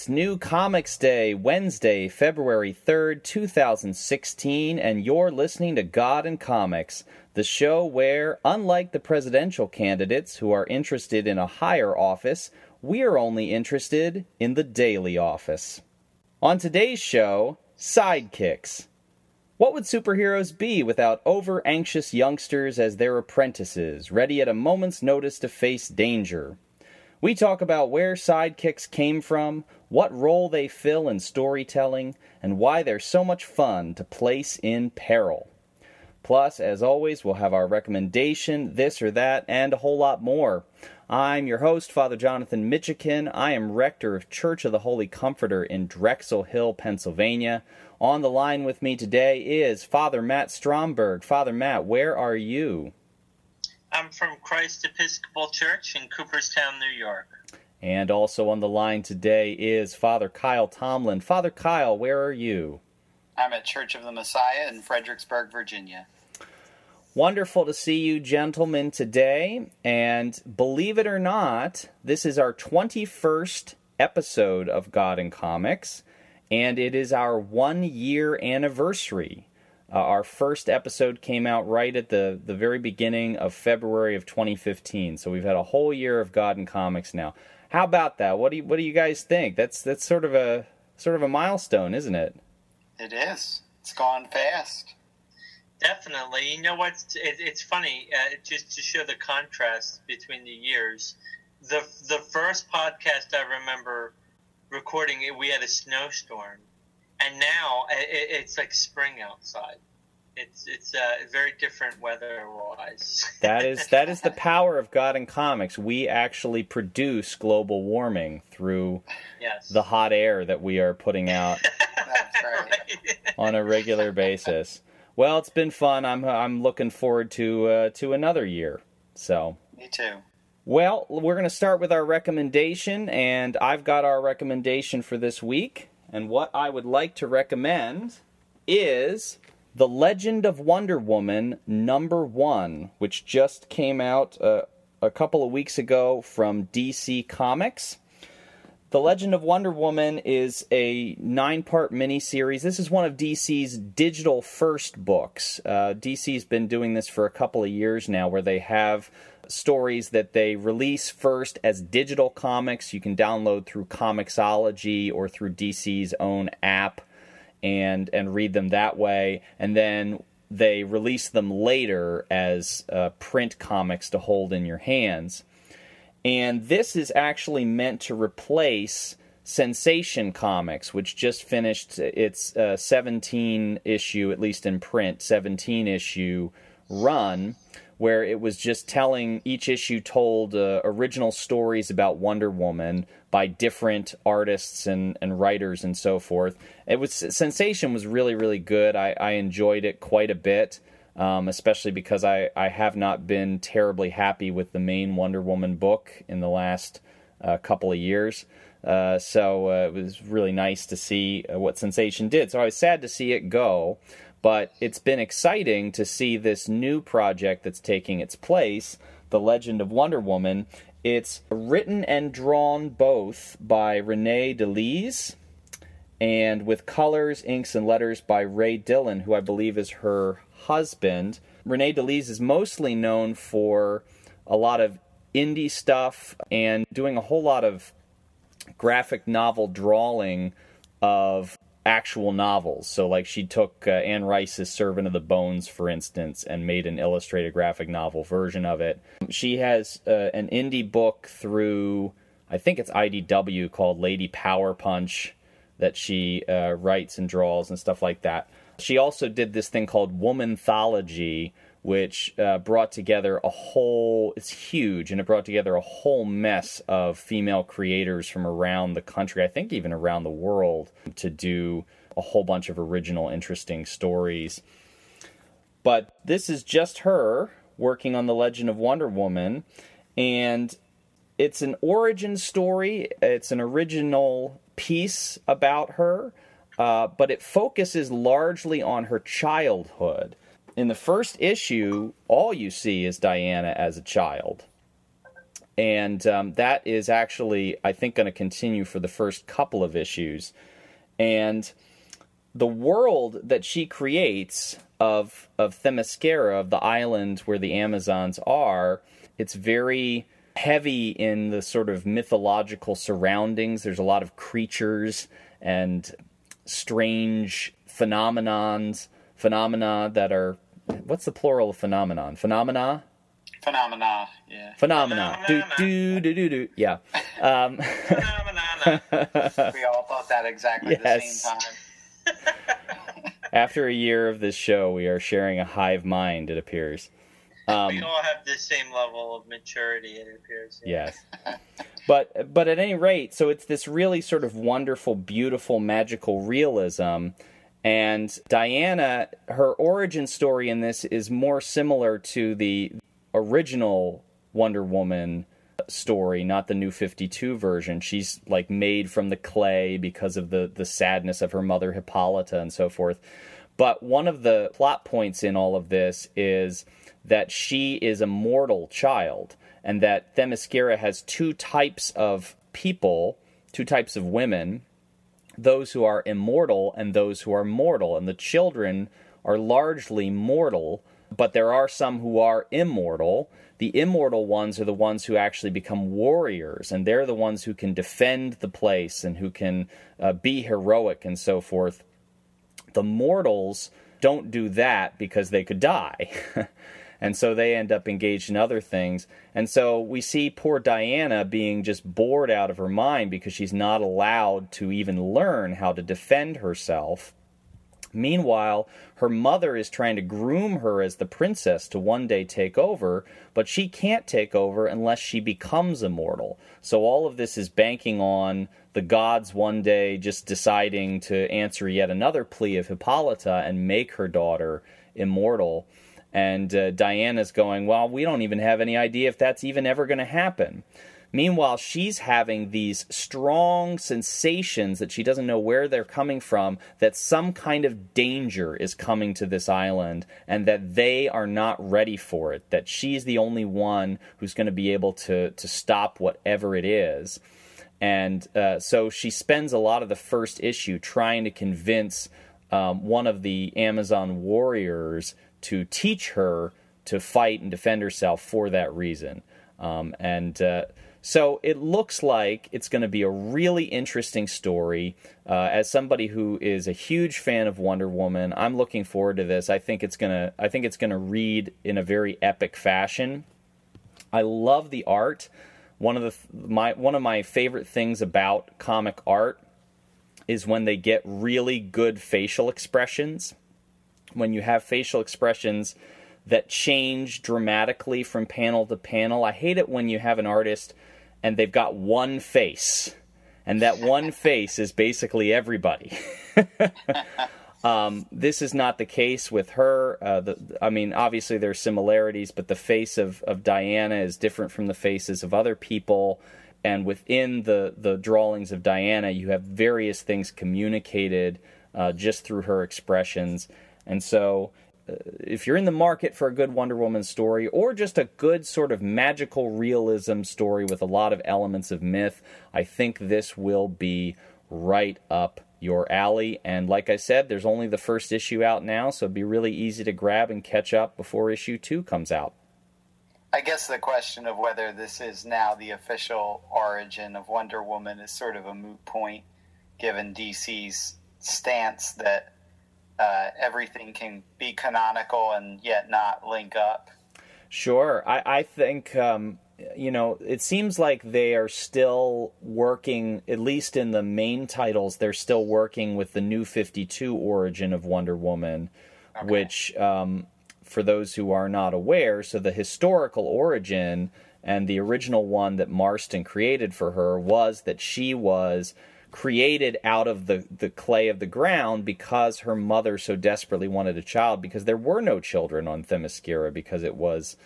It's New Comics Day, Wednesday, February 3rd, 2016, and you're listening to God and Comics, the show where, unlike the presidential candidates who are interested in a higher office, we are only interested in the daily office. On today's show, sidekicks. What would superheroes be without over anxious youngsters as their apprentices, ready at a moment's notice to face danger? We talk about where sidekicks came from, what role they fill in storytelling, and why they're so much fun to place in peril. Plus, as always, we'll have our recommendation, this or that, and a whole lot more. I'm your host, Father Jonathan Mitchican. I am rector of Church of the Holy Comforter in Drexel Hill, Pennsylvania. On the line with me today is Father Matt Stromberg. Father Matt, where are you? I'm from Christ Episcopal Church in Cooperstown, New York. And also on the line today is Father Kyle Tomlin. Father Kyle, where are you? I'm at Church of the Messiah in Fredericksburg, Virginia. Wonderful to see you, gentlemen, today. And believe it or not, this is our 21st episode of God and Comics, and it is our one year anniversary. Uh, our first episode came out right at the, the very beginning of February of 2015. So we've had a whole year of God and Comics now. How about that? What do you, what do you guys think? That's that's sort of a sort of a milestone, isn't it? It is. It's gone fast. Definitely. You know what? It, it's funny uh, just to show the contrast between the years. The the first podcast I remember recording, we had a snowstorm, and now it, it's like spring outside. It's it's uh, very different weather-wise. that is that is the power of God and comics. We actually produce global warming through yes. the hot air that we are putting out right. on a regular basis. Well, it's been fun. I'm I'm looking forward to uh, to another year. So me too. Well, we're going to start with our recommendation, and I've got our recommendation for this week. And what I would like to recommend is The Legend of Wonder Woman number one, which just came out uh, a couple of weeks ago from DC Comics. The Legend of Wonder Woman is a nine part miniseries. This is one of DC's digital first books. Uh, DC's been doing this for a couple of years now, where they have stories that they release first as digital comics. You can download through Comixology or through DC's own app and, and read them that way. And then they release them later as uh, print comics to hold in your hands. And this is actually meant to replace Sensation Comics, which just finished its uh, 17 issue, at least in print, 17 issue run, where it was just telling each issue told uh, original stories about Wonder Woman by different artists and, and writers and so forth. It was Sensation was really really good. I, I enjoyed it quite a bit um, especially because I, I have not been terribly happy with the main Wonder Woman book in the last uh, couple of years. Uh, so uh, it was really nice to see uh, what Sensation did. So I was sad to see it go, but it's been exciting to see this new project that's taking its place, The Legend of Wonder Woman. It's written and drawn both by Renae De Liz and with colors, inks, and letters by Ray Dillon, who I believe is her husband. Renae De Liz is mostly known for a lot of indie stuff and doing a whole lot of graphic novel drawing of actual novels. So, like, she took uh, Anne Rice's Servant of the Bones, for instance, and made an illustrated graphic novel version of it. She has uh, an indie book through, I think it's IDW, called Lady Power Punch that she uh, writes and draws and stuff like that. She also did this thing called Womanthology, which uh, brought together a whole, it's huge, and it brought together a whole mess of female creators from around the country, I think even around the world, to do a whole bunch of original, interesting stories. But this is just her working on The Legend of Wonder Woman, and it's an origin story, it's an original piece about her uh, but it focuses largely on her childhood. In the first issue, all you see is Diana as a child. and um, that is actually, I think, going to continue for the first couple of issues. And the world that she creates of of Themyscira, of the island where the Amazons are, it's very heavy in the sort of mythological surroundings. There's a lot of creatures and strange phenomenons, phenomena that are what's the plural of phenomenon? Phenomena? Phenomena, yeah. Phenomena. Do do do do do. Yeah. Um, we all thought that exactly yes. the same time. After a year of this show, we are sharing a hive mind. It appears. Um, we all have the same level of maturity. It appears. Yeah. Yes. but but at any rate, so it's this really sort of wonderful, beautiful, magical realism. And Diana, her origin story in this is more similar to the original Wonder Woman story, not the new 52 version. She's like made from the clay because of the the sadness of her mother Hippolyta and so forth. But one of the plot points in all of this is that she is a mortal child and that Themyscira has two types of people, two types of women, those who are immortal and those who are mortal. And the children are largely mortal but there are some who are immortal. The immortal ones are the ones who actually become warriors, and they're the ones who can defend the place and who can uh, be heroic and so forth. The mortals don't do that because they could die. and so they end up engaged in other things. And so we see poor Diana being just bored out of her mind because she's not allowed to even learn how to defend herself. Meanwhile, her mother is trying to groom her as the princess to one day take over, but she can't take over unless she becomes immortal. So all of this is banking on the gods one day just deciding to answer yet another plea of Hippolyta and make her daughter immortal. And uh, Diana's going, Well, we don't even have any idea if that's even ever going to happen. Meanwhile, she's having these strong sensations that she doesn't know where they're coming from, that some kind of danger is coming to this island, and that they are not ready for it, that she's the only one who's going to be able to, to stop whatever it is. And uh, so she spends a lot of the first issue trying to convince um, one of the Amazon warriors to teach her to fight and defend herself for that reason. Um, and uh, so it looks like it's going to be a really interesting story. Uh, as somebody who is a huge fan of Wonder Woman, I'm looking forward to this. I think it's gonna. I think it's gonna read in a very epic fashion. I love the art. One of the my one of my favorite things about comic art is when they get really good facial expressions. When you have facial expressions that change dramatically from panel to panel. I hate it when you have an artist and they've got one face, and that one face is basically everybody. um, this is not the case with her. Uh, the, I mean, obviously there are similarities, but the face of, of Diana is different from the faces of other people. And within the, the drawings of Diana, you have various things communicated uh, just through her expressions. And so uh, if you're in the market for a good Wonder Woman story or just a good sort of magical realism story with a lot of elements of myth, I think this will be right up your alley. And like I said, there's only the first issue out now, so it'd be really easy to grab and catch up before issue two comes out. I guess the question of whether this is now the official origin of Wonder Woman is sort of a moot point, given DC's stance that uh, everything can be canonical and yet not link up. Sure, I, I think um, you know it seems like they are still working, at least in the main titles. They're still working with the new Fifty Two origin of Wonder Woman, okay. which, um, for those who are not aware, so the historical origin and the original one that Marston created for her was that she was created out of the, the clay of the ground because her mother so desperately wanted a child because there were no children on Themyscira because it was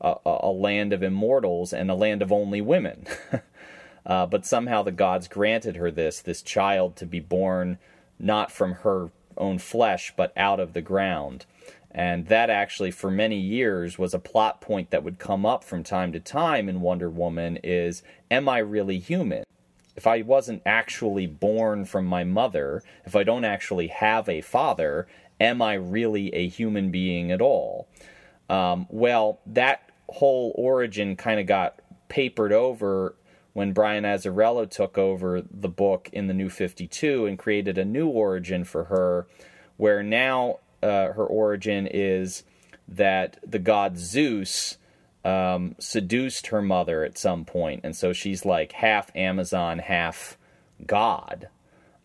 a, a land of immortals and a land of only women. uh, but somehow the gods granted her this, this child to be born not from her own flesh but out of the ground. And that actually, for many years, was a plot point that would come up from time to time in Wonder Woman is, am I really human? If I wasn't actually born from my mother, if I don't actually have a father, am I really a human being at all? Um, well, that whole origin kind of got papered over when Brian Azzarello took over the book in the New 52 and created a new origin for her, where now uh, her origin is that the god Zeus um, seduced her mother at some point, and so she's like half Amazon, half god.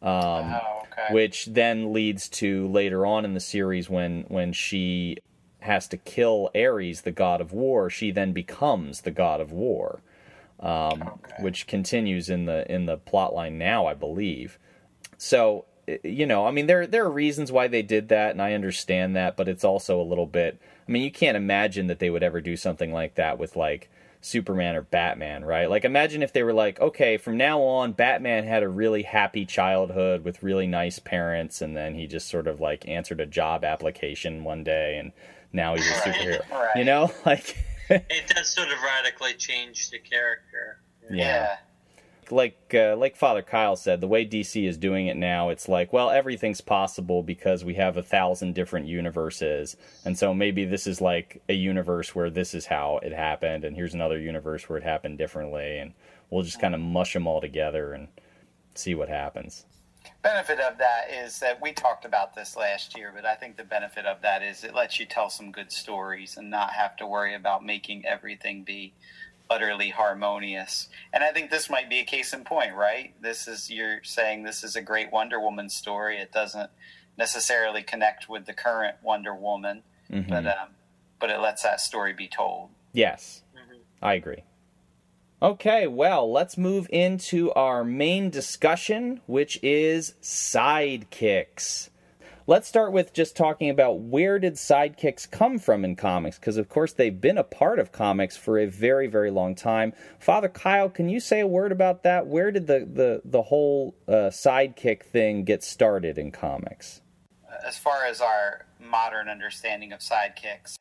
Um, Oh, okay. which then leads to later on in the series when when she has to kill Ares, the god of war. She then becomes the god of war, um, Okay. which continues in the in the plot line now, I believe. So you know, I mean, there there are reasons why they did that, and I understand that, but it's also a little bit. I mean, you can't imagine that they would ever do something like that with like Superman or Batman, right? Like, imagine if they were like, okay, from now on, Batman had a really happy childhood with really nice parents, and then he just sort of like answered a job application one day, and now he's a superhero. right. You know, like. It does sort of radically change the character. Yeah. Like uh, like Father Kyle said, the way DC is doing it now, it's like, well, everything's possible because we have a thousand different universes, and so maybe this is like a universe where this is how it happened, and here's another universe where it happened differently, and we'll just kind of mush them all together and see what happens. benefit of that is that we talked about this last year, but I think the benefit of that is it lets you tell some good stories and not have to worry about making everything be utterly harmonious. And I think this might be a case in point, right? This is you're saying this is a great Wonder Woman story. It doesn't necessarily connect with the current Wonder Woman, Mhm. but um, but it lets that story be told. yes, Mhm. I agree. Okay, well, let's move into our main discussion, which is sidekicks. Let's start with just talking about where did sidekicks come from in comics because of course they've been a part of comics for a very very long time. Father Kyle, can you say a word about that? Where did the the the whole uh, sidekick thing get started in comics? as far as our modern understanding of sidekicks,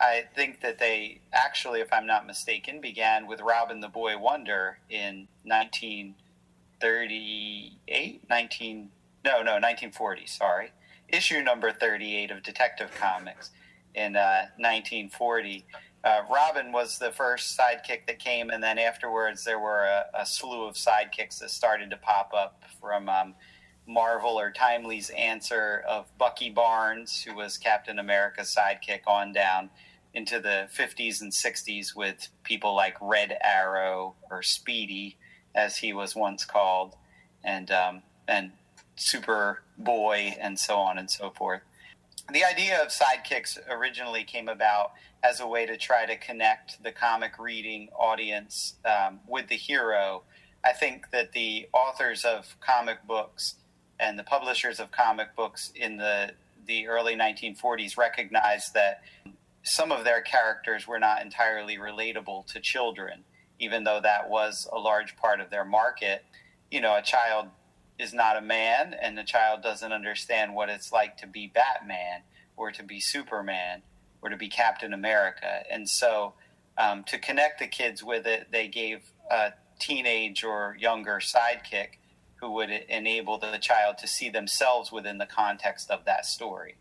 I think that they actually, if I'm not mistaken, began with Robin the Boy Wonder in 1938, 19 no, no, 1940. Sorry, issue number 38 of Detective Comics in uh, 1940. Uh, Robin was the first sidekick that came, and then afterwards there were a, a slew of sidekicks that started to pop up from um, Marvel or Timely's answer of Bucky Barnes, who was Captain America's sidekick, on down into the 50s and 60s with people like Red Arrow or Speedy, as he was once called, and um, and Superboy, and so on and so forth. The idea of sidekicks originally came about as a way to try to connect the comic reading audience um, with the hero. I think that the authors of comic books and the publishers of comic books in the the early 1940s recognized that some of their characters were not entirely relatable to children, even though that was a large part of their market. You know, a child is not a man, and the child doesn't understand what it's like to be Batman or to be Superman or to be Captain America. And so, um, to connect the kids with it, they gave a teenage or younger sidekick who would enable the child to see themselves within the context of that story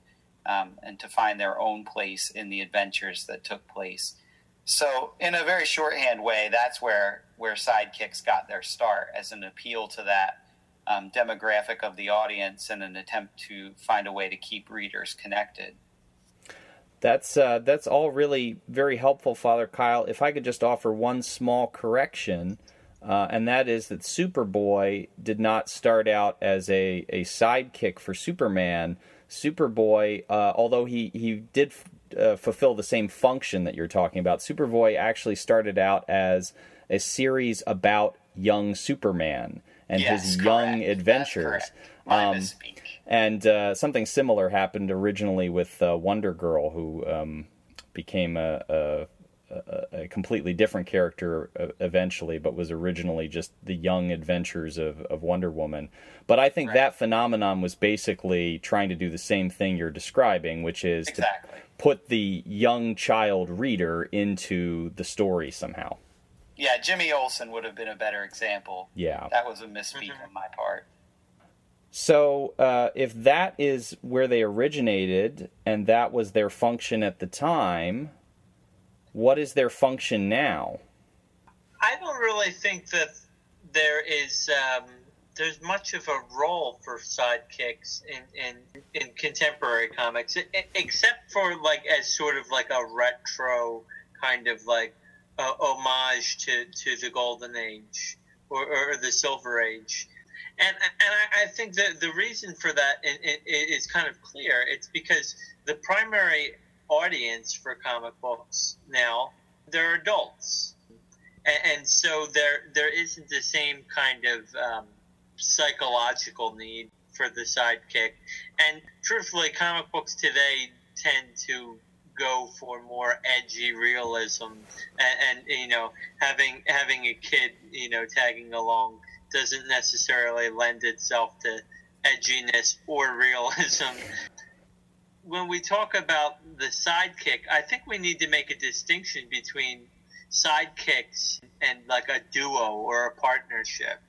um, and to find their own place in the adventures that took place. So, in a very shorthand way, that's where where sidekicks got their start as an appeal to that um, demographic of the audience and an attempt to find a way to keep readers connected. That's uh, that's all really very helpful, Father Kyle. If I could just offer one small correction, uh, and that is that Superboy did not start out as a, a sidekick for Superman. Superboy, uh, although he he did uh, fulfill the same function that you're talking about, Superboy actually started out as a series about young Superman and Yes, his correct. young adventures. Um, and uh, something similar happened originally with uh, Wonder Girl, who um, became a, a, a, completely different character eventually, but was originally just the young adventures of, of Wonder Woman. But I think Right. that phenomenon was basically trying to do the same thing you're describing, which is Exactly. to put the young child reader into the story somehow. Yeah, Jimmy Olsen would have been a better example. Yeah. That was a misspeak Mhm. on my part. So, uh, if that is where they originated and that was their function at the time, what is their function now? I don't really think that there is um, there's much of a role for sidekicks in in, in contemporary comics, except for like as sort of like a retro kind of like uh, homage to, to the golden age or, or the silver age. And, and I, I think that the reason for that is kind of clear. It's because the primary audience for comic books now they're adults, and, and so there there isn't the same kind of um, psychological need for the sidekick. And truthfully, comic books today tend to go for more edgy realism, and, and you know, having having a kid, you know, tagging along doesn't necessarily lend itself to edginess or realism. When we talk about the sidekick, I think we need to make a distinction between sidekicks and like a duo or a partnership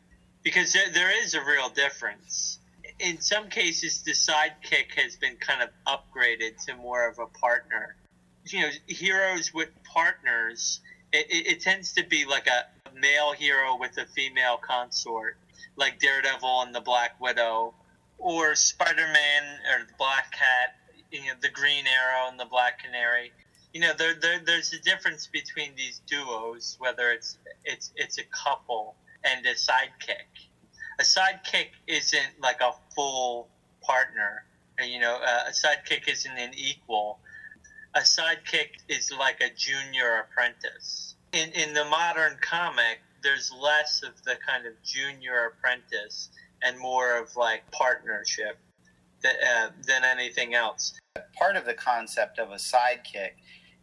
because there, there is a real difference. In some cases, the sidekick has been kind of upgraded to more of a partner. You know, heroes with partners, it, it, it tends to be like a male hero with a female consort, like Daredevil and the Black Widow, or Spider Man or the Black Cat, you know, the Green Arrow and the Black Canary. You know, there, there, there's a difference between these duos, whether it's it's it's a couple and a sidekick. A sidekick isn't like a full partner. You know, uh, a sidekick isn't an equal. A sidekick is like a junior apprentice. In in the modern comic, there's less of the kind of junior apprentice and more of like partnership that, uh, than anything else. Part of the concept of a sidekick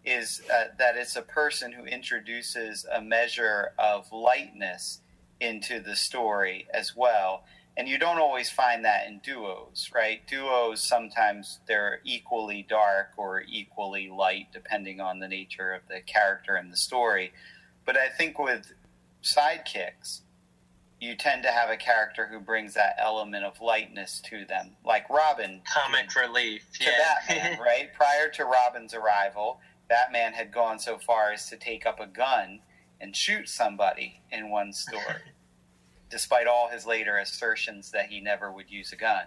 is uh, that it's a person who introduces a measure of lightness into the story as well. And you don't always find that in duos, right? Duos sometimes they're equally dark or equally light, depending on the nature of the character and the story. But I think with sidekicks, you tend to have a character who brings that element of lightness to them, like Robin. Comic relief. to yeah. Batman, right? Prior to Robin's arrival, Batman had gone so far as to take up a gun and shoot somebody in one story, despite all his later assertions that he never would use a gun.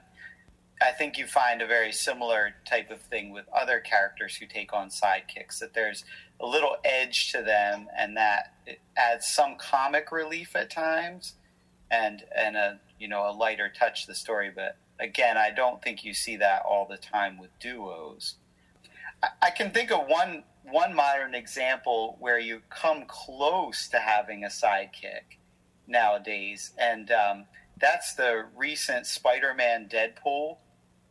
I think you find a very similar type of thing with other characters who take on sidekicks, that there's a little edge to them and that it adds some comic relief at times and and a you know a lighter touch to the story, but again, I don't think you see that all the time with duos. I, I can think of one one modern example where you come close to having a sidekick nowadays, and um, that's the recent Spider-Man Deadpool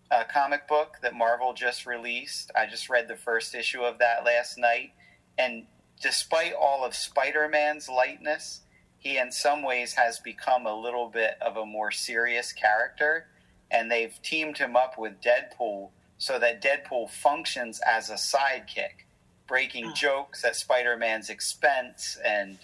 uh, comic book that Marvel just released. I just read the first issue of that last night, and despite all of Spider-Man's lightness, he in some ways has become a little bit of a more serious character, and they've teamed him up with Deadpool so that Deadpool functions as a sidekick, breaking ah. jokes at Spider-Man's expense and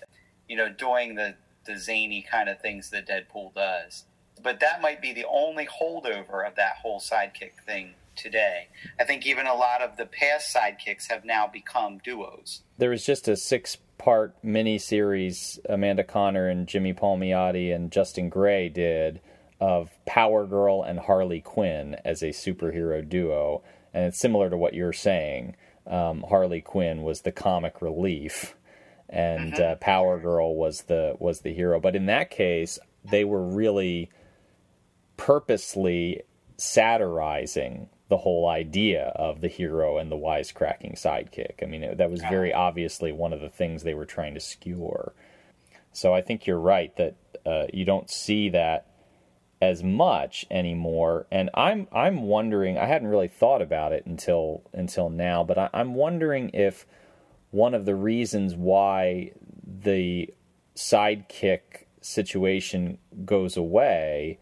you know doing the the zany kind of things that Deadpool does. But that might be the only holdover of that whole sidekick thing today. I think even a lot of the past sidekicks have now become duos. There was just a six part mini series Amanda Conner and Jimmy Palmiotti and Justin Gray did of Power Girl and Harley Quinn as a superhero duo. And it's similar to what you're saying. Um, Harley Quinn was the comic relief, and uh, Power Girl was the was the hero. But in that case, they were really purposely satirizing the whole idea of the hero and the wisecracking sidekick. I mean, it, that was very obviously one of the things they were trying to skewer. So I think you're right that uh, you don't see that as much anymore. And I'm I'm wondering. I hadn't really thought about it until until now, but I, I'm wondering if one of the reasons why the sidekick situation goes away,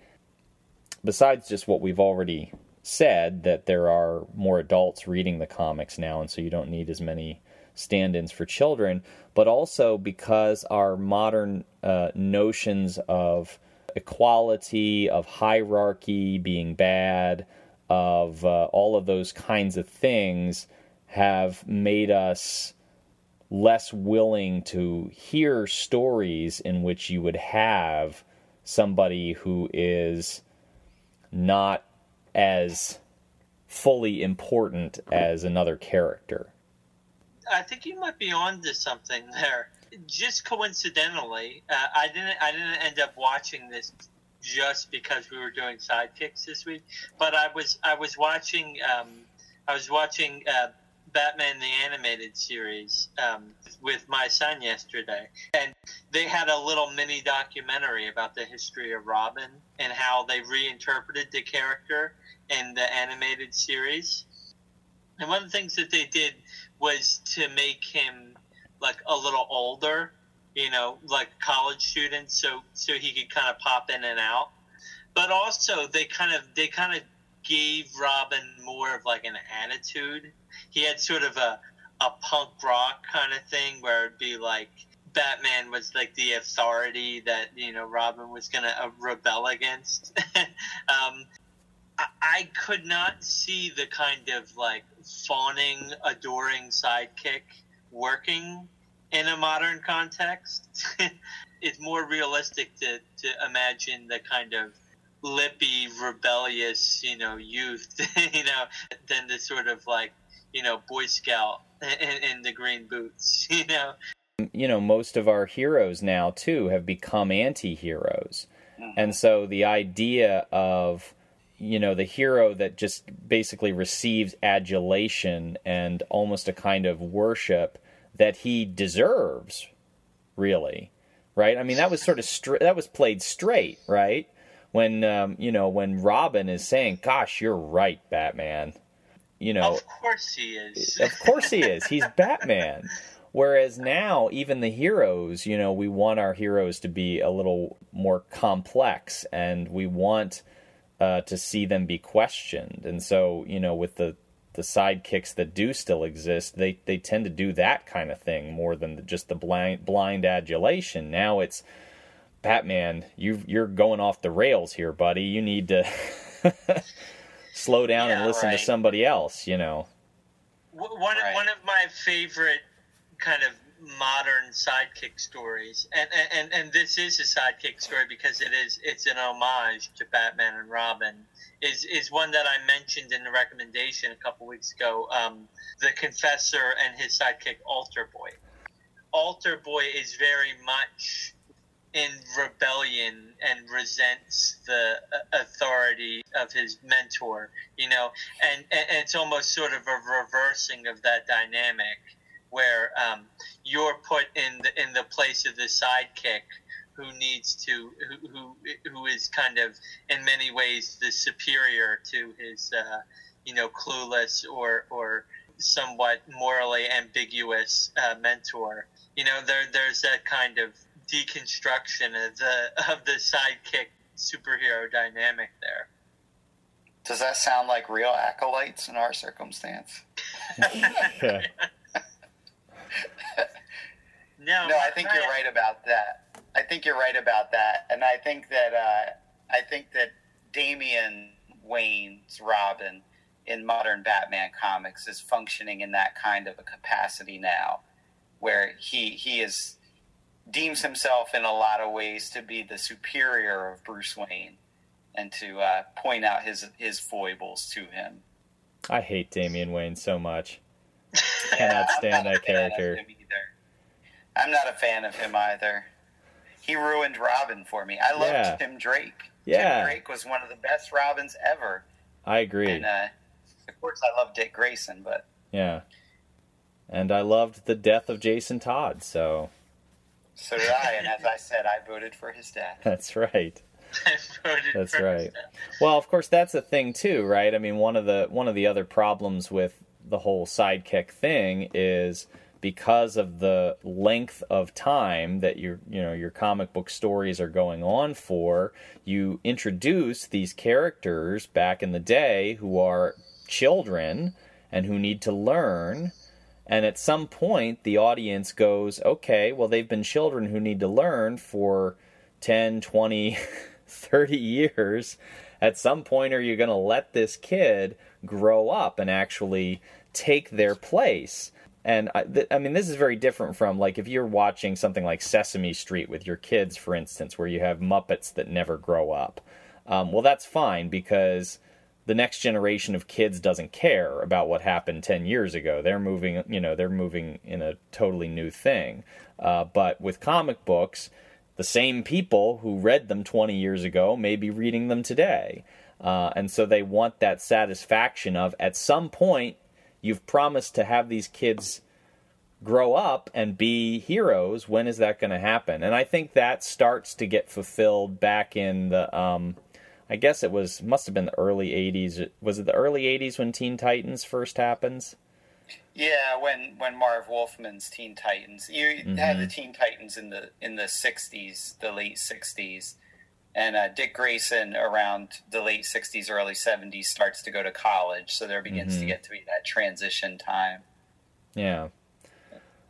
besides just what we've already said, that there are more adults reading the comics now, and so you don't need as many stand ins for children, but also because our modern uh, notions of equality, of hierarchy being bad, of uh, all of those kinds of things have made us less willing to hear stories in which you would have somebody who is not as fully important as another character. I think you might be on to something there. Just coincidentally, uh, I didn't. I didn't end up watching this just because we were doing sidekicks this week. But I was. I was watching. Um, I was watching uh, Batman the Animated Series um, with my son yesterday, and they had a little mini documentary about the history of Robin and how they reinterpreted the character in the animated series. And one of the things that they did was to make him like a little older, you know, like college student, so so he could kind of pop in and out. But also, they kind of they kind of gave Robin more of like an attitude. He had sort of a a punk rock kind of thing where it'd be like Batman was like the authority that you know Robin was gonna uh, rebel against. um, I could not see the kind of like fawning, adoring sidekick working in a modern context. it's more realistic to, to imagine the kind of lippy, rebellious, you know, youth, you know, than the sort of like, you know, Boy Scout in, in the green boots, you know. You know, most of our heroes now, too, have become anti heroes. Mm-hmm. And so the idea of you know the hero that just basically receives adulation and almost a kind of worship that he deserves really right? I mean that was sort of str- that was played straight right? When um, you know when robin is saying gosh you're right batman. You know of course he is. of course he is. He's batman. Whereas now even the heroes you know we want our heroes to be a little more complex and we want uh, to see them be questioned. And so, you know, with the the sidekicks that do still exist, they they tend to do that kind of thing more than the, just the blind blind adulation. Now it's Batman, you you're going off the rails here, buddy. You need to slow down yeah, and listen right. to somebody else. You know. One right. one of my favorite kind of modern sidekick stories, and, and and this is a sidekick story because it is it's an homage to Batman and Robin. Is is one that I mentioned in the recommendation a couple weeks ago. Um, the Confessor and his sidekick Altar Boy. Altar Boy is very much in rebellion and resents the uh, authority of his mentor, you know, and, and it's almost sort of a reversing of that dynamic where um, you're put in the in the place of the sidekick who needs to who, who who is kind of in many ways the superior to his uh, you know clueless or or somewhat morally ambiguous uh, mentor. You know there there's that kind of deconstruction of the of the sidekick superhero dynamic there. Does that sound like real acolytes in our circumstance? no, no, I think you're right about that. I think you're right about that, and I think that uh, I think that Damian Wayne's Robin in modern Batman comics is functioning in that kind of a capacity now, where he he is deems himself in a lot of ways to be the superior of Bruce Wayne, and to uh, point out his his foibles to him. I hate Damian Wayne so much. Cannot stand that character. I'm not a fan of him either. He ruined Robin for me. I loved yeah. Tim Drake. Yeah. Tim Drake was one of the best Robins ever. I agree. And uh, of course, I love Dick Grayson, but yeah. And I loved the death of Jason Todd. So. So did I, and as I said, I voted for his death. That's right. That's right. Well, of course, that's a thing too, right? I mean, one of the one of the other problems with the whole sidekick thing is because of the length of time that your you know your comic book stories are going on for, you introduce these characters back in the day who are children and who need to learn. And at some point, the audience goes, okay, well, they've been children who need to learn for 10, 20, 30 years. At some point, are you going to let this kid grow up and actually take their place? And I, th- I mean, this is very different from like if you're watching something like Sesame Street with your kids, for instance, where you have Muppets that never grow up. Um, well, that's fine because the next generation of kids doesn't care about what happened 10 years ago. They're moving, you know, they're moving in a totally new thing. Uh, but with comic books, the same people who read them 20 years ago may be reading them today. Uh, and so they want that satisfaction of at some point You've promised to have these kids grow up and be heroes. When is that going to happen? And I think that starts to get fulfilled back in the. Um, I guess it was must have been the early '80s. Was it the early '80s when Teen Titans first happens? Yeah, when when Marv Wolfman's Teen Titans, you mm-hmm. had the Teen Titans in the in the '60s, the late '60s, and uh, Dick Grayson around the late 60s, early 70s starts to go to college. So there begins mm-hmm. to get to be that transition time. Yeah.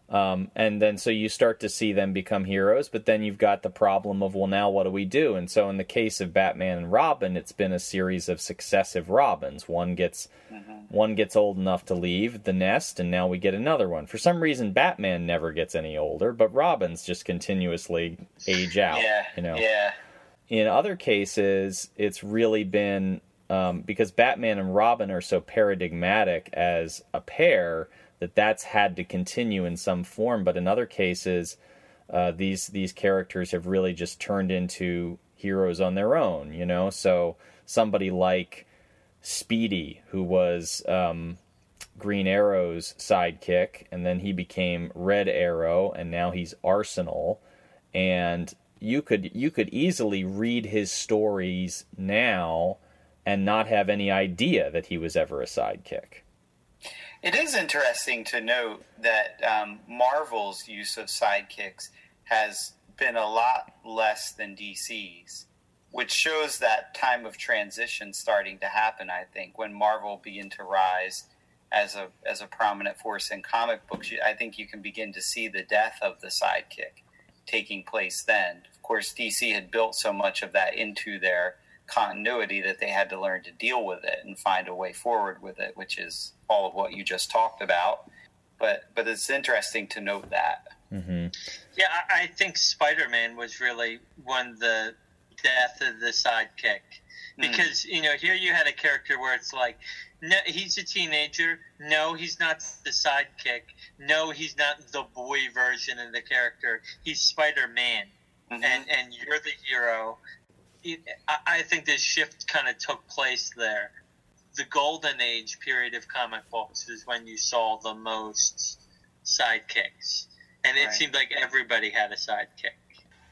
Um, and then so you start to see them become heroes, but then you've got the problem of, well, now what do we do? And so in the case of Batman and Robin, it's been a series of successive Robins. One gets mm-hmm. one gets old enough to leave the nest, and now we get another one. For some reason, Batman never gets any older, but Robins just continuously age out. Yeah, you know. Yeah. In other cases, it's really been um, because Batman and Robin are so paradigmatic as a pair that that's had to continue in some form. But in other cases, uh, these these characters have really just turned into heroes on their own. You know, so somebody like Speedy, who was um, Green Arrow's sidekick, and then he became Red Arrow, and now he's Arsenal. And you could you could easily read his stories now and not have any idea that he was ever a sidekick. It is interesting to note that um, Marvel's use of sidekicks has been a lot less than DC's, which shows that time of transition starting to happen. I think when Marvel began to rise as a as a prominent force in comic books, I think you can begin to see the death of the sidekick taking place then. Of course, DC had built so much of that into their continuity that they had to learn to deal with it and find a way forward with it, which is all of what you just talked about. But but it's interesting to note that. Mm-hmm. Yeah, I think Spider Man was really one of the death of the sidekick hmm. because mm. you know here you had a character where it's like no, he's a teenager. No, he's not the sidekick. No, he's not the boy version of the character. He's Spider Man, mm-hmm. and and you're the hero. I think this shift kind of took place there. The golden age period of comic books is when you saw the most sidekicks, and it right. seemed like everybody had a sidekick.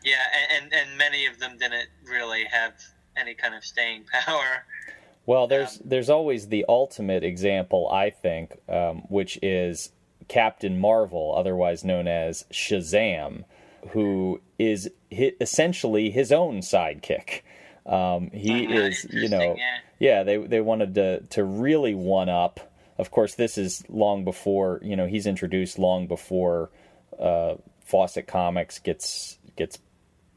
Yeah, and, and many of them didn't really have any kind of staying power. Well, there's um, there's always the ultimate example, I think, um, which is Captain Marvel, otherwise known as Shazam, who is essentially his own sidekick. Um, he uh, is, you know, yeah. yeah. They they wanted to to really one up. Of course, this is long before you know he's introduced long before uh, Fawcett Comics gets gets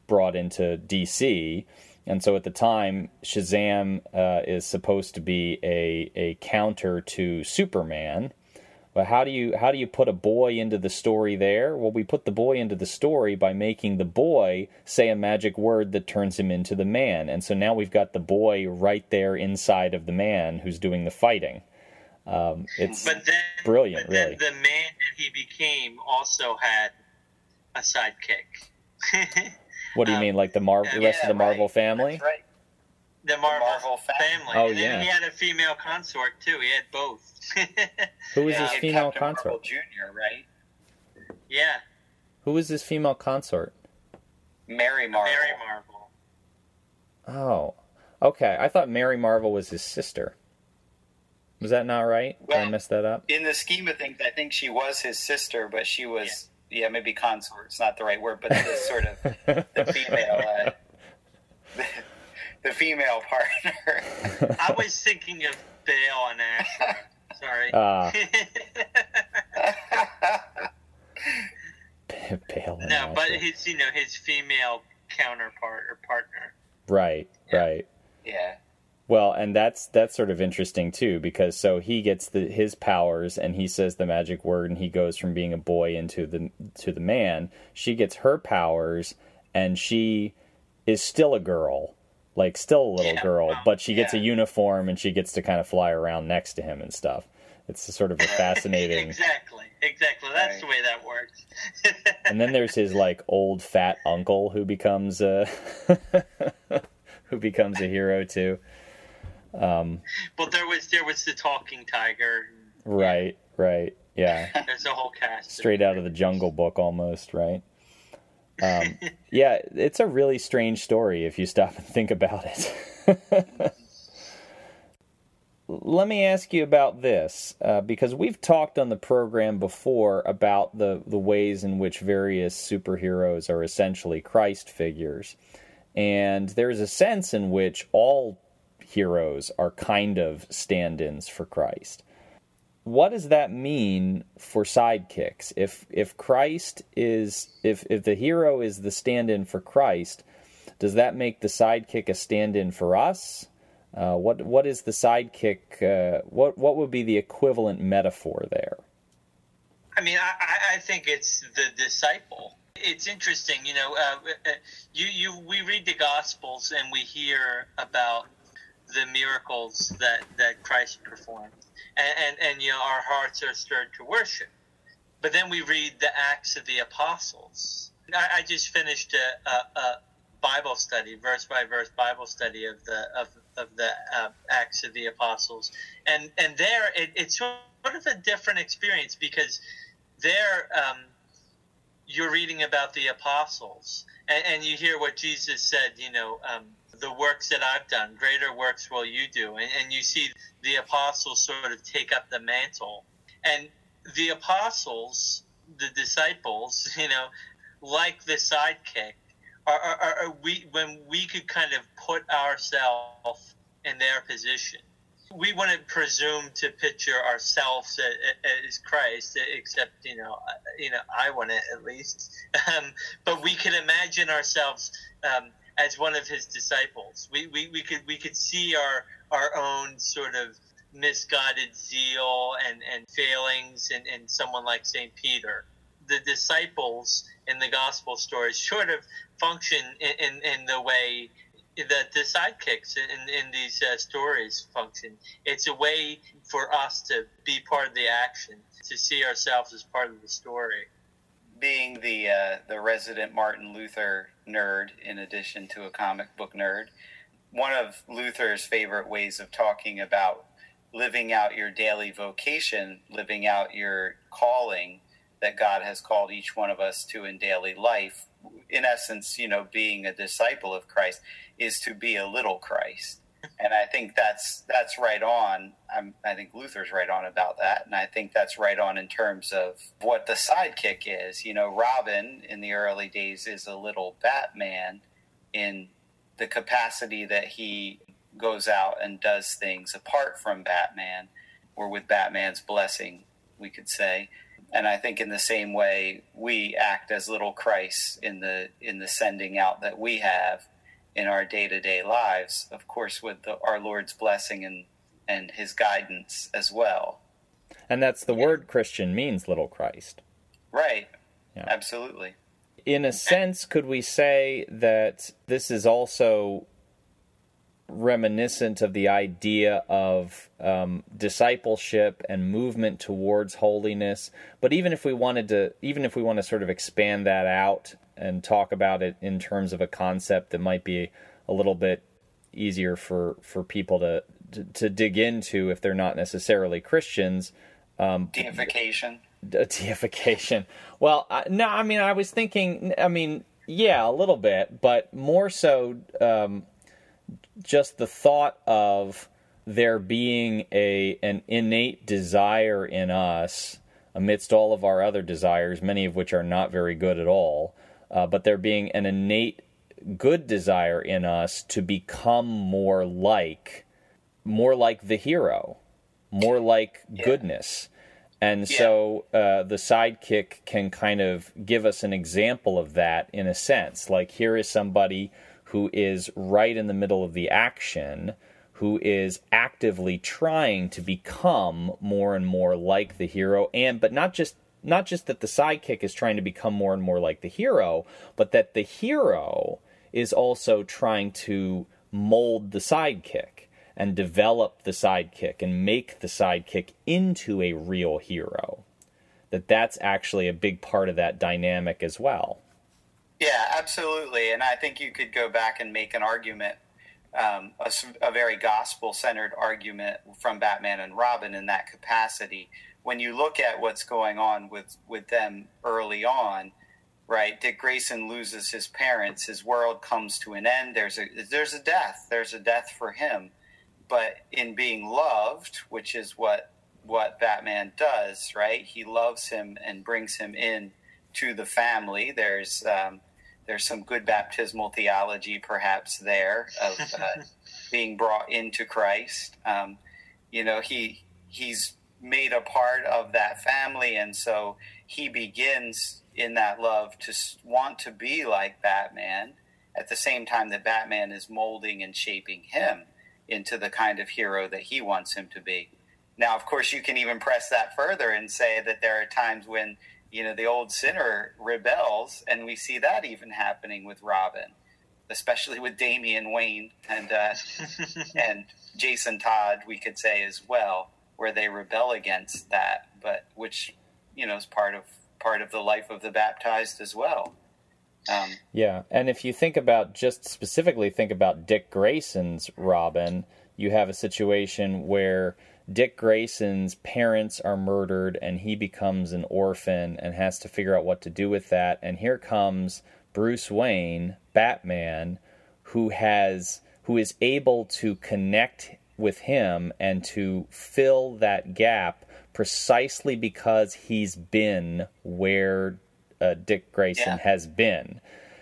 brought into DC. And so at the time, Shazam uh, is supposed to be a, a counter to Superman. But how do you how do you put a boy into the story there? Well, we put the boy into the story by making the boy say a magic word that turns him into the man. And so now we've got the boy right there inside of the man who's doing the fighting. Um, it's but then, brilliant, but really. the man that he became also had a sidekick. What do you um, mean, like the Marvel, the rest of the Marvel right. family? right. The Marvel, Marvel family. Oh and yeah. He had a female consort too. He had both. Who was yeah, his female Captain consort? Marvel Junior, right? Yeah. Who was his female consort? Mary Marvel. Mary Marvel. Oh, okay. I thought Mary Marvel was his sister. Was that not right? Did I Well- mess that up? In the scheme of things, I think she was his sister, but she was yeah, maybe consort's not the right word, but the sort of the female uh, the, the female partner. I was thinking of Bale and Asher. Sorry. Pale and no, but Asher. his you know his female counterpart or partner. right, Yeah. right. yeah. Well, and that's that's sort of interesting too, because so he gets the his powers and he says the magic word and he goes from being a boy into the to the man. She gets her powers and she is still a girl, like still a little Yeah, girl, but she gets a uniform and she gets to kind of fly around next to him and stuff. It's a sort of a fascinating. exactly, exactly. That's Right. the way that works. and then there's his like old fat uncle who becomes a who becomes a hero too. Um, But there was there was the talking tiger. right, right, yeah. There's a whole cast. straight out of the Jungle Book almost, right? Um, yeah, it's a really strange story if you stop and think about it. Let me ask you about this uh, because we've talked on the program before about the, the ways in which various superheroes are essentially Christ figures. And there's a sense in which all heroes are kind of stand ins for Christ what does that mean for sidekicks? If if Christ is if if the hero is the stand-in for Christ, does that make the sidekick a stand-in for us? Uh, what what is the sidekick? Uh, what what would be the equivalent metaphor there? I mean, I, I- I think it's the disciple. It's interesting, you know. Uh, uh, you you we read the Gospels and we hear about the miracles that that Christ performed, and and, and you know our hearts are stirred to worship. But then we read the Acts of the Apostles. I, I just finished a, a, a Bible study, verse by verse Bible study of the of, of the uh, Acts of the Apostles, and and there it, it's sort of a different experience because there um, you're reading about the apostles and, and you hear what jesus said you know um, the works that i've done greater works will you do. And, and you see the apostles sort of take up the mantle. And the apostles the disciples you know like the sidekick are, are, are, we when we could kind of put ourselves in their position. We wouldn't presume to picture ourselves as Christ, except you know, you know, I wouldn't at least. Um, but we could imagine ourselves um, as one of his disciples. We, we, we could we could see our our own sort of misguided zeal and, and failings in, in someone like Saint Peter. The disciples in the gospel stories sort of function in, in, in the way that the sidekicks in, in these uh, stories function. It's a way for us to be part of the action, to see ourselves as part of the story. Being the uh, the resident Martin Luther nerd, in addition to a comic book nerd, one of Luther's favorite ways of talking about living out your daily vocation, living out your calling that God has called each one of us to in daily life, in essence, you know, being a disciple of Christ, is to be a little Christ. And I think that's that's right on. I'm, I think Luther's right on about that, and I think that's right on in terms of what the sidekick is. You know, Robin in the early days is a little Batman in the capacity that he goes out and does things apart from Batman, or with Batman's blessing, we could say. And I think in the same way we act as little Christ in the in the sending out that we have in our day to day lives, of course, with the, our Lord's blessing and and His guidance as well. And that's the word Christian means little Christ. Right. Yeah. Absolutely. in a sense, could we say that this is also reminiscent of the idea of um, discipleship and movement towards holiness? But even if we wanted to, even if we want to sort of expand that out and talk about it in terms of a concept that might be a little bit easier for for people to to, to dig into if they're not necessarily Christians. Um, Deification. deification. Well, I, no, I mean, I was thinking, I mean, yeah, a little bit, but more so um, just the thought of there being a an innate desire in us amidst all of our other desires, many of which are not very good at all, uh, but there being an innate good desire in us to become more like more like the hero, more like yeah. goodness. And yeah. so uh, the sidekick can kind of give us an example of that in a sense. Like, here is somebody who is right in the middle of the action, who is actively trying to become more and more like the hero and but not just not just that the sidekick is trying to become more and more like the hero but that the hero is also trying to mold the sidekick and develop the sidekick and make the sidekick into a real hero that that's actually a big part of that dynamic as well yeah absolutely and i think you could go back and make an argument um, a, a, very gospel centered argument from Batman and Robin in that capacity. When you look at what's going on with, with them early on, right? Dick Grayson loses his parents. His world comes to an end. There's a there's a death. There's a death for him. But in being loved, which is what what Batman does, right? He loves him and brings him in to the family. There's um, there's some good baptismal theology, perhaps there of uh, being brought into Christ. Um, you know, he he's made a part of that family, and so he begins in that love to want to be like Batman. At the same time that Batman is molding and shaping him into the kind of hero that he wants him to be. Now, of course, you can even press that further and say that there are times when you know, the old sinner rebels, and we see that even happening with Robin, especially with Damian Wayne and uh, and Jason Todd, we could say as well, where they rebel against that, but which you know is part of part of the life of the baptized as well. Um, yeah, and if you think about just specifically think about Dick Grayson's Robin, you have a situation where Dick Grayson's parents are murdered and he becomes an orphan and has to figure out what to do with that. And here comes Bruce Wayne, Batman, who has who is able to connect with him and to fill that gap precisely because he's been where uh, Dick Grayson yeah. has been.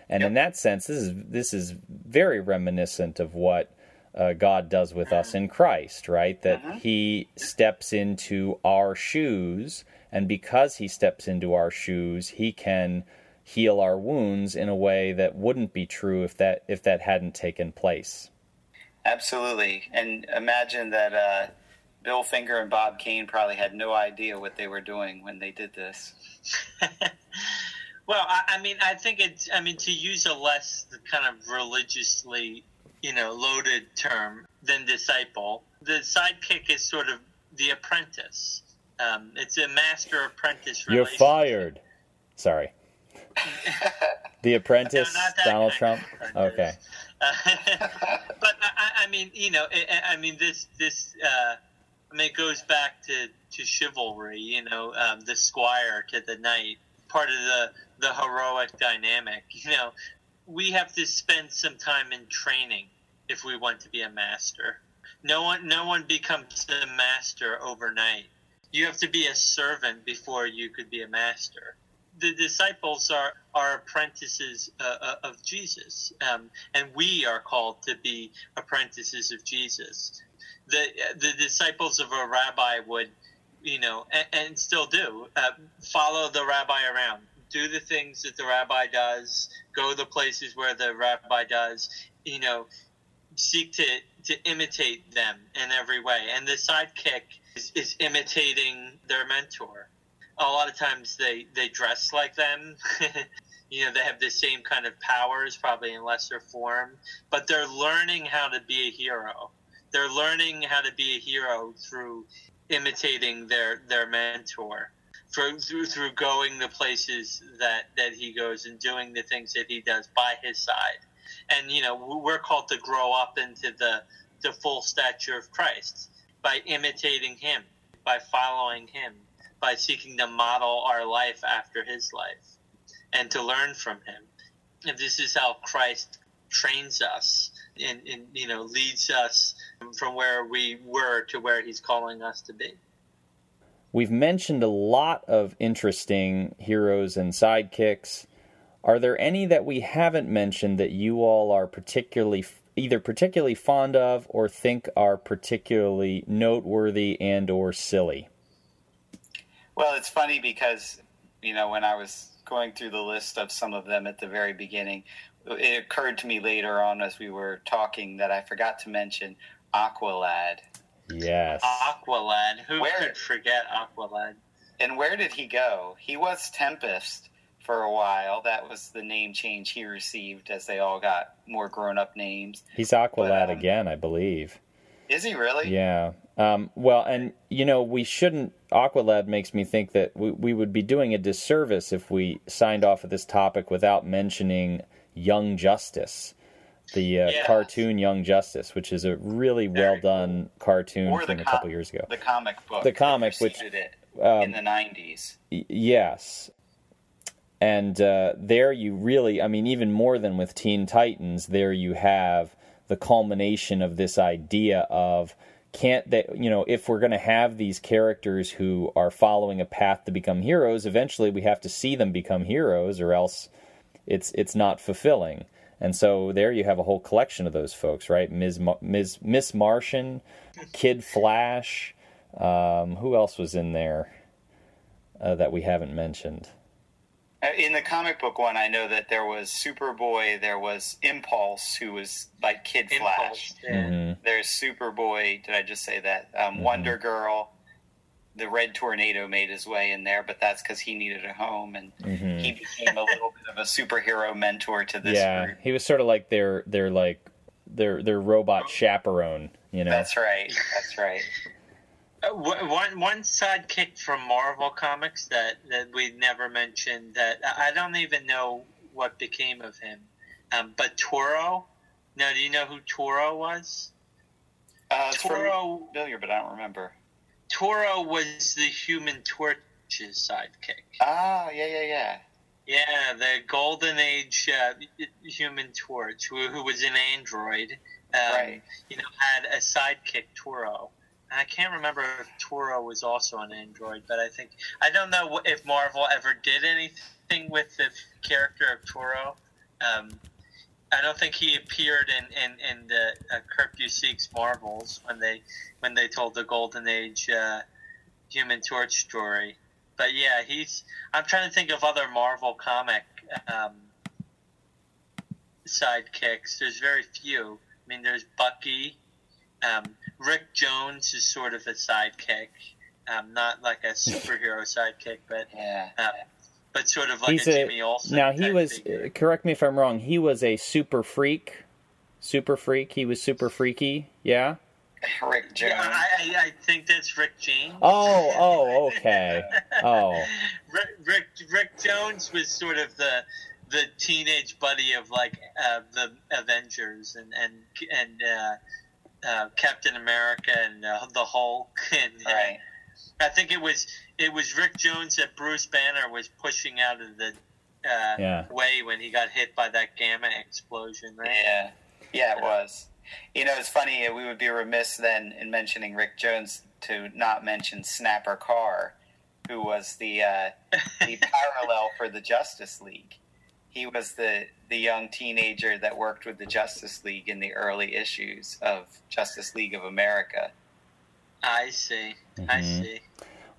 And yep. in that sense, this is this is very reminiscent of what uh, God does with us in Christ, right? That uh-huh. He steps into our shoes, and because He steps into our shoes, He can heal our wounds in a way that wouldn't be true if that if that hadn't taken place. Absolutely, and imagine that uh, Bill Finger and Bob Kane probably had no idea what they were doing when they did this. well, I, I mean, I think it's. I mean, to use a less kind of religiously you know, loaded term than disciple. The sidekick is sort of the apprentice. Um, it's a master apprentice. You're fired. Sorry. the Apprentice, no, Donald Trump. Okay. But I, I, mean, you know, I, I mean this this. Uh, I mean, it goes back to, to chivalry. You know, um, the squire to the knight. Part of the the heroic dynamic. You know, we have to spend some time in training if we want to be a master. No one, no one becomes a master overnight. You have to be a servant before you could be a master. The disciples are, are apprentices uh, uh, of Jesus, um, and we are called to be apprentices of Jesus. The the disciples of a rabbi would, you know, and, and still do uh, follow the rabbi around, do the things that the rabbi does, go the places where the rabbi does, you know, seek to to imitate them in every way. And the sidekick is, is imitating their mentor. A lot of times they they dress like them. you know, they have the same kind of powers, probably in lesser form, but they're learning how to be a hero. They're learning how to be a hero through imitating their their mentor. Through, through, through going the places that, that he goes and doing the things that he does by his side and you know we're called to grow up into the the full stature of Christ by imitating Him, by following Him, by seeking to model our life after His life, and to learn from Him. And this is how Christ trains us and, and you know leads us from where we were to where he's calling us to be. We've mentioned a lot of interesting heroes and sidekicks. Are there any that we haven't mentioned that you all are particularly either particularly fond of or think are particularly noteworthy and or silly? Well, it's funny because you know when I was going through the list of some of them at the very beginning, it occurred to me later on as we were talking that I forgot to mention Aqualad. Yes. Aqualad. Who where, could forget Aqualad? And where did he go? He was Tempest for a while. That was the name change he received as they all got more grown up names. He's Aqualad but, um, again, I believe. Is he really? Yeah. Um, well, and you know, we shouldn't. Aqualad makes me think that we, we would be doing a disservice if we signed off of this topic without mentioning Young Justice, the uh, yeah. cartoon Young Justice, which is a really Very well done cool. cartoon or from a com- couple years ago. The comic book. The comic, which it um, in the '90s. Y- yes, and uh, there you really, I mean, even more than with Teen Titans, there you have the culmination of this idea of can't that you know if we're going to have these characters who are following a path to become heroes eventually we have to see them become heroes or else it's it's not fulfilling. And so there you have a whole collection of those folks right? Ms. Ms miss martian kid flash um, who else was in there uh, that we haven't mentioned in the comic book one, I know that there was Superboy, there was Impulse, who was like Kid Impulse, Flash. Yeah. Mm-hmm. There's Superboy. Did I just say that? Um, mm-hmm. Wonder Girl. The Red Tornado made his way in there, but that's because he needed a home, and mm-hmm. he became a little bit of a superhero mentor to this. Yeah, group. he was sort of like their their like their their robot chaperone. You know, that's right. That's right. One one sidekick from Marvel Comics that, that we never mentioned that I don't even know what became of him. Um, but Toro, now do you know who Toro was? Uh, Toro familiar, but I don't remember. Toro was the Human Torch's sidekick. Ah, yeah, yeah, yeah. Yeah, the Golden Age uh, Human Torch, who, who was an android. Um, right. You know, had a sidekick, Toro. I can't remember if Toro was also on Android, but I think I don't know if Marvel ever did anything with the character of Toro. Um, I don't think he appeared in in, in the uh, Kurt Busiek's Marvels when they when they told the Golden Age uh, Human Torch story. But yeah, he's. I'm trying to think of other Marvel comic um, sidekicks. There's very few. I mean, there's Bucky. Um, Rick Jones is sort of a sidekick, um, not like a superhero sidekick, but yeah. Uh, but sort of like He's a Jimmy Olsen. Now he was. Figure. Correct me if I'm wrong. He was a super freak. Super freak. He was super freaky. Yeah. Rick Jones. Yeah, I, I, think that's Rick James. Oh, oh, okay. Oh. Rick, Rick, Rick Jones was sort of the the teenage buddy of like uh, the Avengers and and and uh, uh, Captain America and uh, the Hulk, and uh, right. I think it was it was Rick Jones that Bruce Banner was pushing out of the uh, yeah. way when he got hit by that gamma explosion, right? Yeah, yeah, it was. You know, it's funny. We would be remiss then in mentioning Rick Jones to not mention Snapper Carr, who was the uh, the parallel for the Justice League he was the the young teenager that worked with the Justice League in the early issues of Justice League of America. I see. Mm-hmm. I see.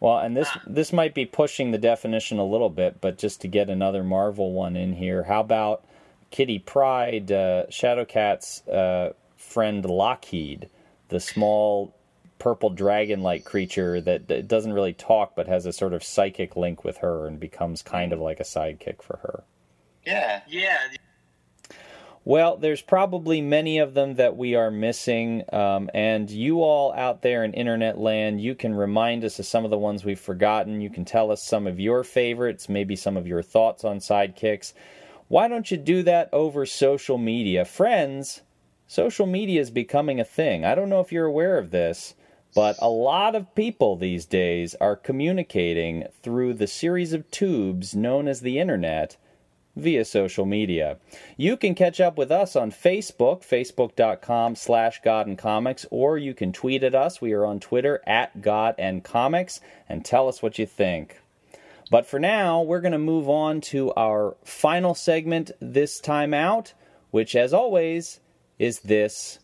Well, and this ah. this might be pushing the definition a little bit, but just to get another Marvel one in here, how about Kitty Pryde, uh, Shadowcat's uh, friend Lockheed, the small purple dragon-like creature that, that doesn't really talk but has a sort of psychic link with her and becomes kind of like a sidekick for her. Yeah. Yeah. Well, there's probably many of them that we are missing, um, and you all out there in internet land, you can remind us of some of the ones we've forgotten. You can tell us some of your favorites, maybe some of your thoughts on sidekicks. Why don't you do that over social media? Friends, social media is becoming a thing. I don't know if you're aware of this, but a lot of people these days are communicating through the series of tubes known as the internet via social media. You can catch up with us on Facebook, facebook.com slash God and Comics, or you can tweet at us. We are on Twitter at God and Comics, and tell us what you think. But for now, we're going to move on to our final segment this time out, which, as always, is this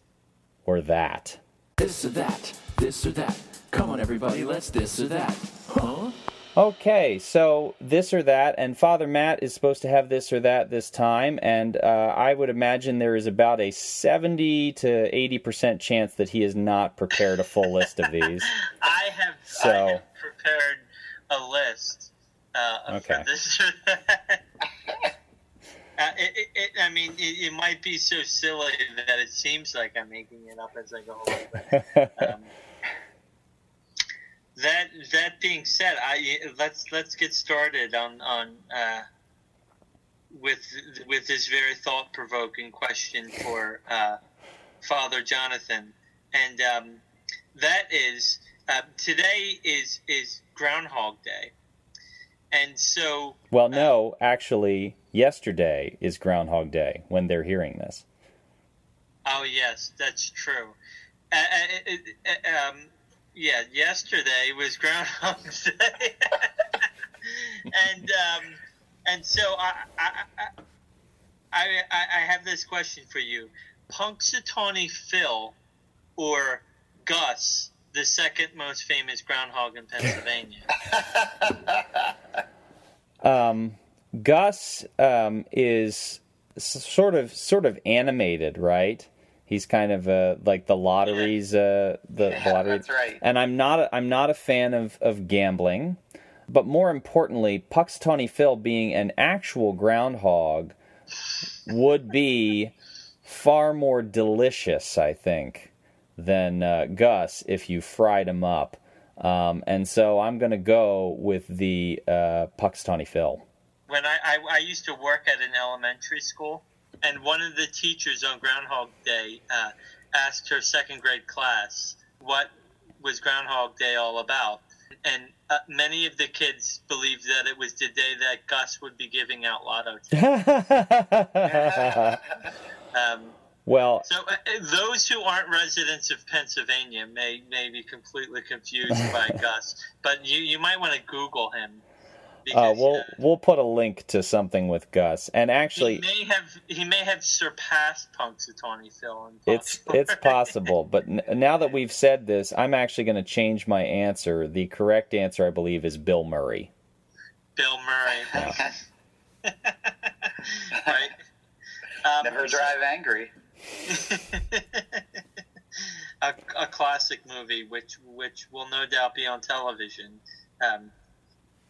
or that. This or that, this or that. Come on, everybody, let's this or that. Huh? Okay, so this or that, and Father Matt is supposed to have this or that this time, and uh, I would imagine there is about a 70 to 80% chance that he has not prepared a full list of these. I have, So- I have prepared a list uh, Okay. for this or that. Uh, it, it, it, I mean, it, it might be so silly that it seems like I'm making it up as I go along. That that being said, I let's let's get started on on uh, with with this very thought provoking question for uh, Father Jonathan, and um, that is uh, today is is Groundhog Day, and so well, no, actually, yesterday is Groundhog Day when they're hearing this. Oh yes, that's true. Uh, uh, uh, uh, um, yeah, yesterday was Groundhog Day, and um, and so I I, I I have this question for you: Punxsutawney Phil or Gus, the second most famous groundhog in Pennsylvania? Um, Gus um, is sort of sort of animated, right? He's kind of uh, like the lotteries, uh, the, Yeah, the lottery. that's right. And I'm not a, I'm not a fan of, of gambling, but more importantly, Punxsutawney Phil being an actual groundhog would be far more delicious, I think, than uh, Gus if you fried him up. Um, and so I'm going to go with the uh, Punxsutawney Phil. when I, I, I used to work at an elementary school, and one of the teachers on Groundhog Day uh, asked her second grade class what was Groundhog Day all about. And uh, many of the kids believed that it was the day that Gus would be giving out lotto tickets. Um, well, so uh, those who aren't residents of Pennsylvania may may be completely confused by Gus, but you, you might want to Google him. Uh, we'll uh, we'll put a link to something with Gus. And actually, he may have he may have surpassed Punxsutawney Phil. In It's it's possible, but n- now that we've said this, I'm actually going to change my answer. The correct answer, I believe, is Bill Murray. Bill Murray. right. Um, Never drive angry. a, a classic movie, which which will no doubt be on television um,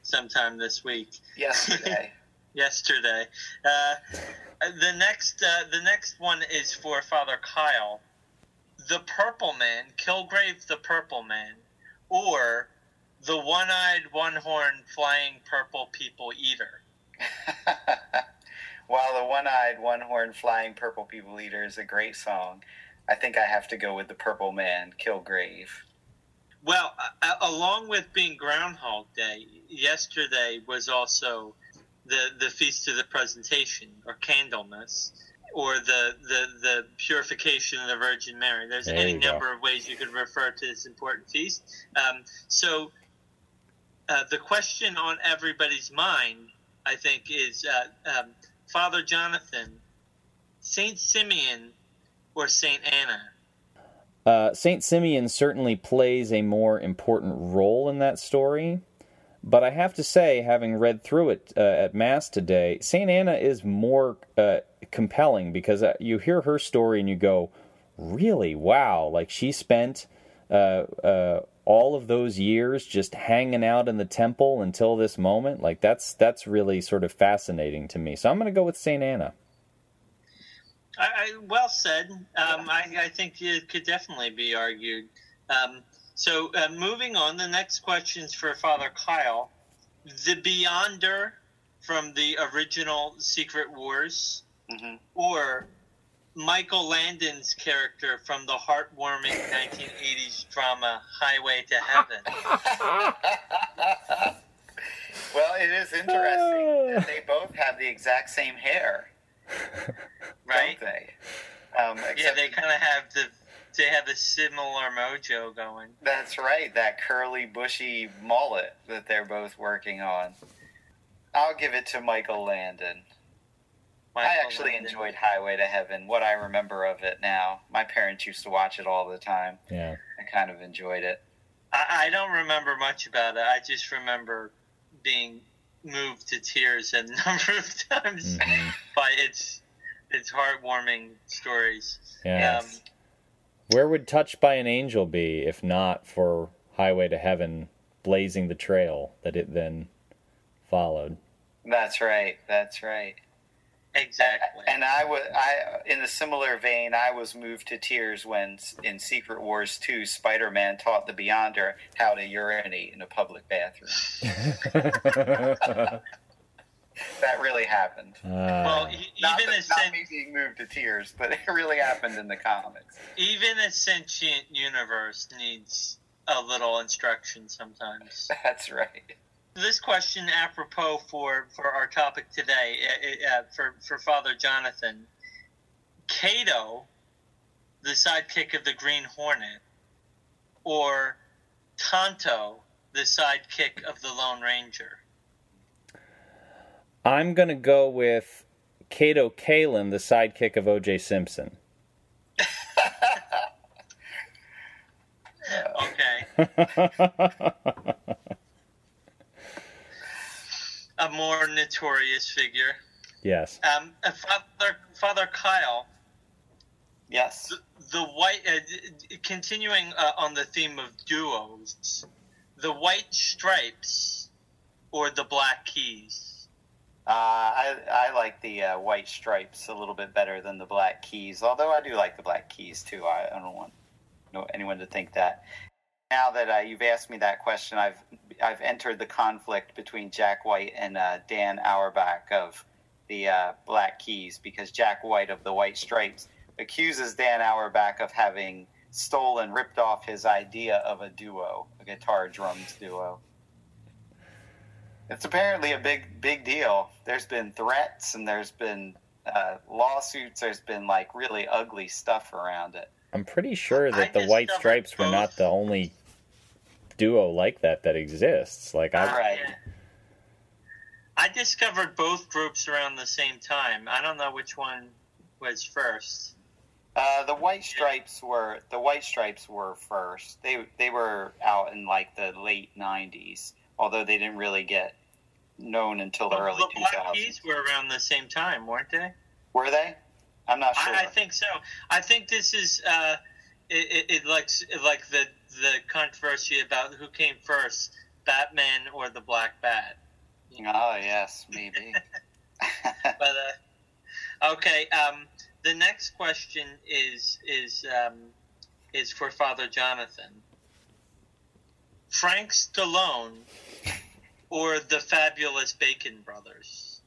sometime this week. Yesterday. Yesterday. Uh, the next uh, the next one is for Father Kyle. The Purple Man, Kilgrave the Purple Man, or the one-eyed, one-horned, flying purple people eater. While the one-eyed, one-horned, flying purple people eater is a great song, I think I have to go with the Purple Man, Kilgrave. Well, uh, along with being Groundhog Day, yesterday was also the the feast of the presentation or Candlemas, or the the the purification of the Virgin Mary. There's There any go. number of ways you could refer to this important feast. Um, so, uh, the question on everybody's mind, I think, is uh, um, Father Jonathan, Saint Simeon, or Saint Anna. Uh, Saint Simeon certainly plays a more important role in that story, but I have to say, having read through it uh, at Mass today, Saint Anna is more uh, compelling because uh, you hear her story and you go, "Really? Wow!" Like she spent uh, uh, all of those years just hanging out in the temple until this moment. Like that's that's really sort of fascinating to me. So I'm going to go with Saint Anna. I, I, well said. Um, I, I think it could definitely be argued. Um, so, uh, moving on, the next question is for Father Kyle. The Beyonder from the original Secret Wars, hmm or Michael Landon's character from the heartwarming 1980s drama Highway to Heaven? Well, it is interesting that they both have the exact same hair, right? don't they? Um, Yeah, they kind of have the they have a similar mojo going. That's right, that curly, bushy mullet that they're both working on. I'll give it to Michael Landon. I actually Landon. enjoyed Highway to Heaven, what I remember of it now. My parents used to watch it all the time. Yeah. I kind of enjoyed it. I, I don't remember much about it. I just remember being moved to tears a number of times Mhm. by its its heartwarming stories. Yeah. Um, Where would Touched by an Angel be if not for Highway to Heaven blazing the trail that it then followed? That's right, that's right. Exactly. And I was, I, in a similar vein, I was moved to tears when in Secret Wars 2, Spider-Man taught the Beyonder how to urinate in a public bathroom. That really happened. well, Uh, e- Not, even that- a not me being moved to tears, but it really happened in the comics. even a sentient universe needs a little instruction sometimes. That's right. This question, apropos for, for our topic today, uh, uh, for for Father Jonathan, Kato, the sidekick of the Green Hornet, or Tonto, the sidekick of the Lone Ranger. I'm going to go with Kato Kaelin, the sidekick of O.J. Simpson. Okay, a more notorious figure. yes. Um, uh, Father Father Kyle, Yes. the, the white uh, continuing uh, on the theme of duos the white stripes or the black keys Uh, I I like the uh, white stripes a little bit better than the black keys. Although I do like the black keys too. I, I don't want no anyone to think that. Now that uh, you've asked me that question, I've I've entered the conflict between Jack White and uh, Dan Auerbach of the uh, Black Keys because Jack White of the White Stripes accuses Dan Auerbach of having stolen, ripped off his idea of a duo, a guitar drums duo. It's apparently a big, big deal. There's been threats and there's been uh, lawsuits. There's been like really ugly stuff around it. I'm pretty sure I that the White Stripes were not the only duo like that that exists. Like I, Right. I discovered both groups around the same time i don't know which one was first Uh, the White Stripes were the White Stripes were first. They they were out in like the late '90s, although they didn't really get known until the early the black 2000s. keys were around the same time weren't they Were they? I'm not sure. I, I think so. I think this is uh, it, it, it like like the the controversy about who came first, Batman or the Black Bat. oh yes, maybe. But uh, okay, um, the next question is is um, is for Father Jonathan. Frank Stallone or the fabulous Bacon Brothers?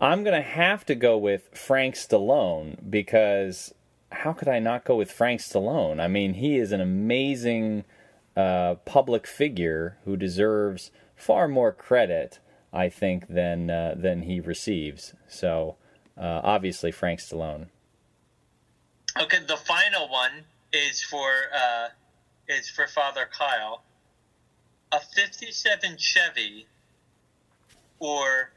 I'm gonna have to go with Frank Stallone because how could I not go with Frank Stallone? I mean, he is an amazing uh, public figure who deserves far more credit, I think, than uh, than he receives. So, uh, obviously, Frank Stallone. Okay, the final one is for uh, is for Father Kyle. A '57 Chevy or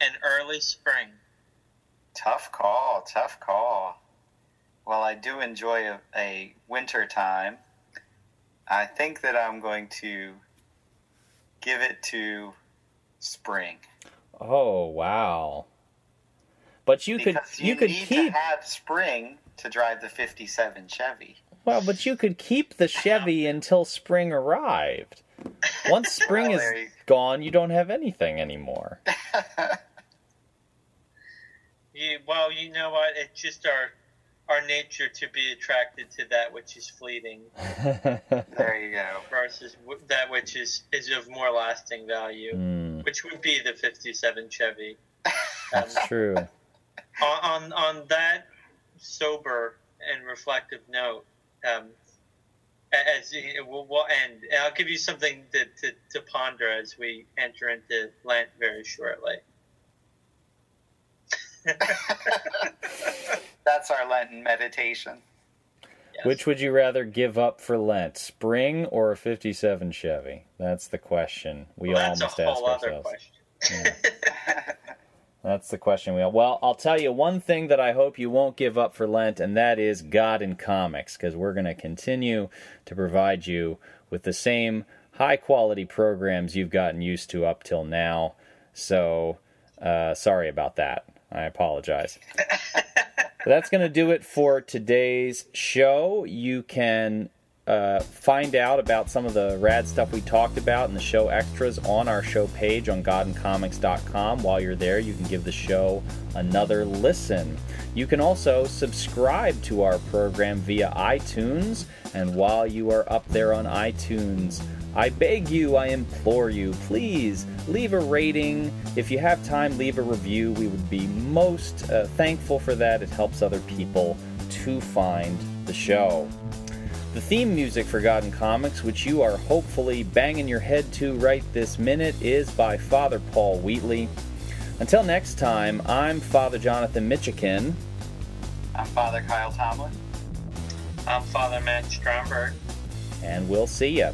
an early spring. tough call. Tough call. Well, I do enjoy a, a winter time. I think that I'm going to give it to spring. Oh wow! But you could you, you, could need keep to have spring to drive the 57 Chevy. well, but you could keep the Chevy until spring arrived. Once spring Well, is you- gone, you don't have anything anymore. Yeah, well, you know what? It's just our our nature to be attracted to that which is fleeting there you go. versus w- that which is is of more lasting value, Hmm, which would be the '57 Chevy. Um, that's true. on, on on that sober and reflective note, um, as well, well, and I'll give you something to, to, to ponder as we enter into Lent very shortly. That's our Lenten meditation. Yes. Which would you rather give up for Lent, spring or a 57 Chevy? That's the question we Well, all must ask ourselves. question. That's the question we all. Well, I'll tell you one thing that I hope you won't give up for Lent, and that is God and Comics, because we're going to continue to provide you with the same high quality programs you've gotten used to up till now. So, uh, sorry about that. I apologize. That's going to do it for today's show. You can uh, find out about some of the rad stuff we talked about and the show extras on our show page on godandcomics.com. While you're there, you can give the show another listen. You can also subscribe to our program via iTunes. And while you are up there on iTunes, I beg you, I implore you, please leave a rating. If you have time, leave a review. We would be most uh, thankful for that. It helps other people to find the show. The theme music for and Comics, which you are hopefully banging your head to right this minute, is by Father Paul Wheatley. Until next time, I'm Father Jonathan Mitchican. I'm Father Kyle Tomlin. I'm Father Matt Stromberg. and we'll see you.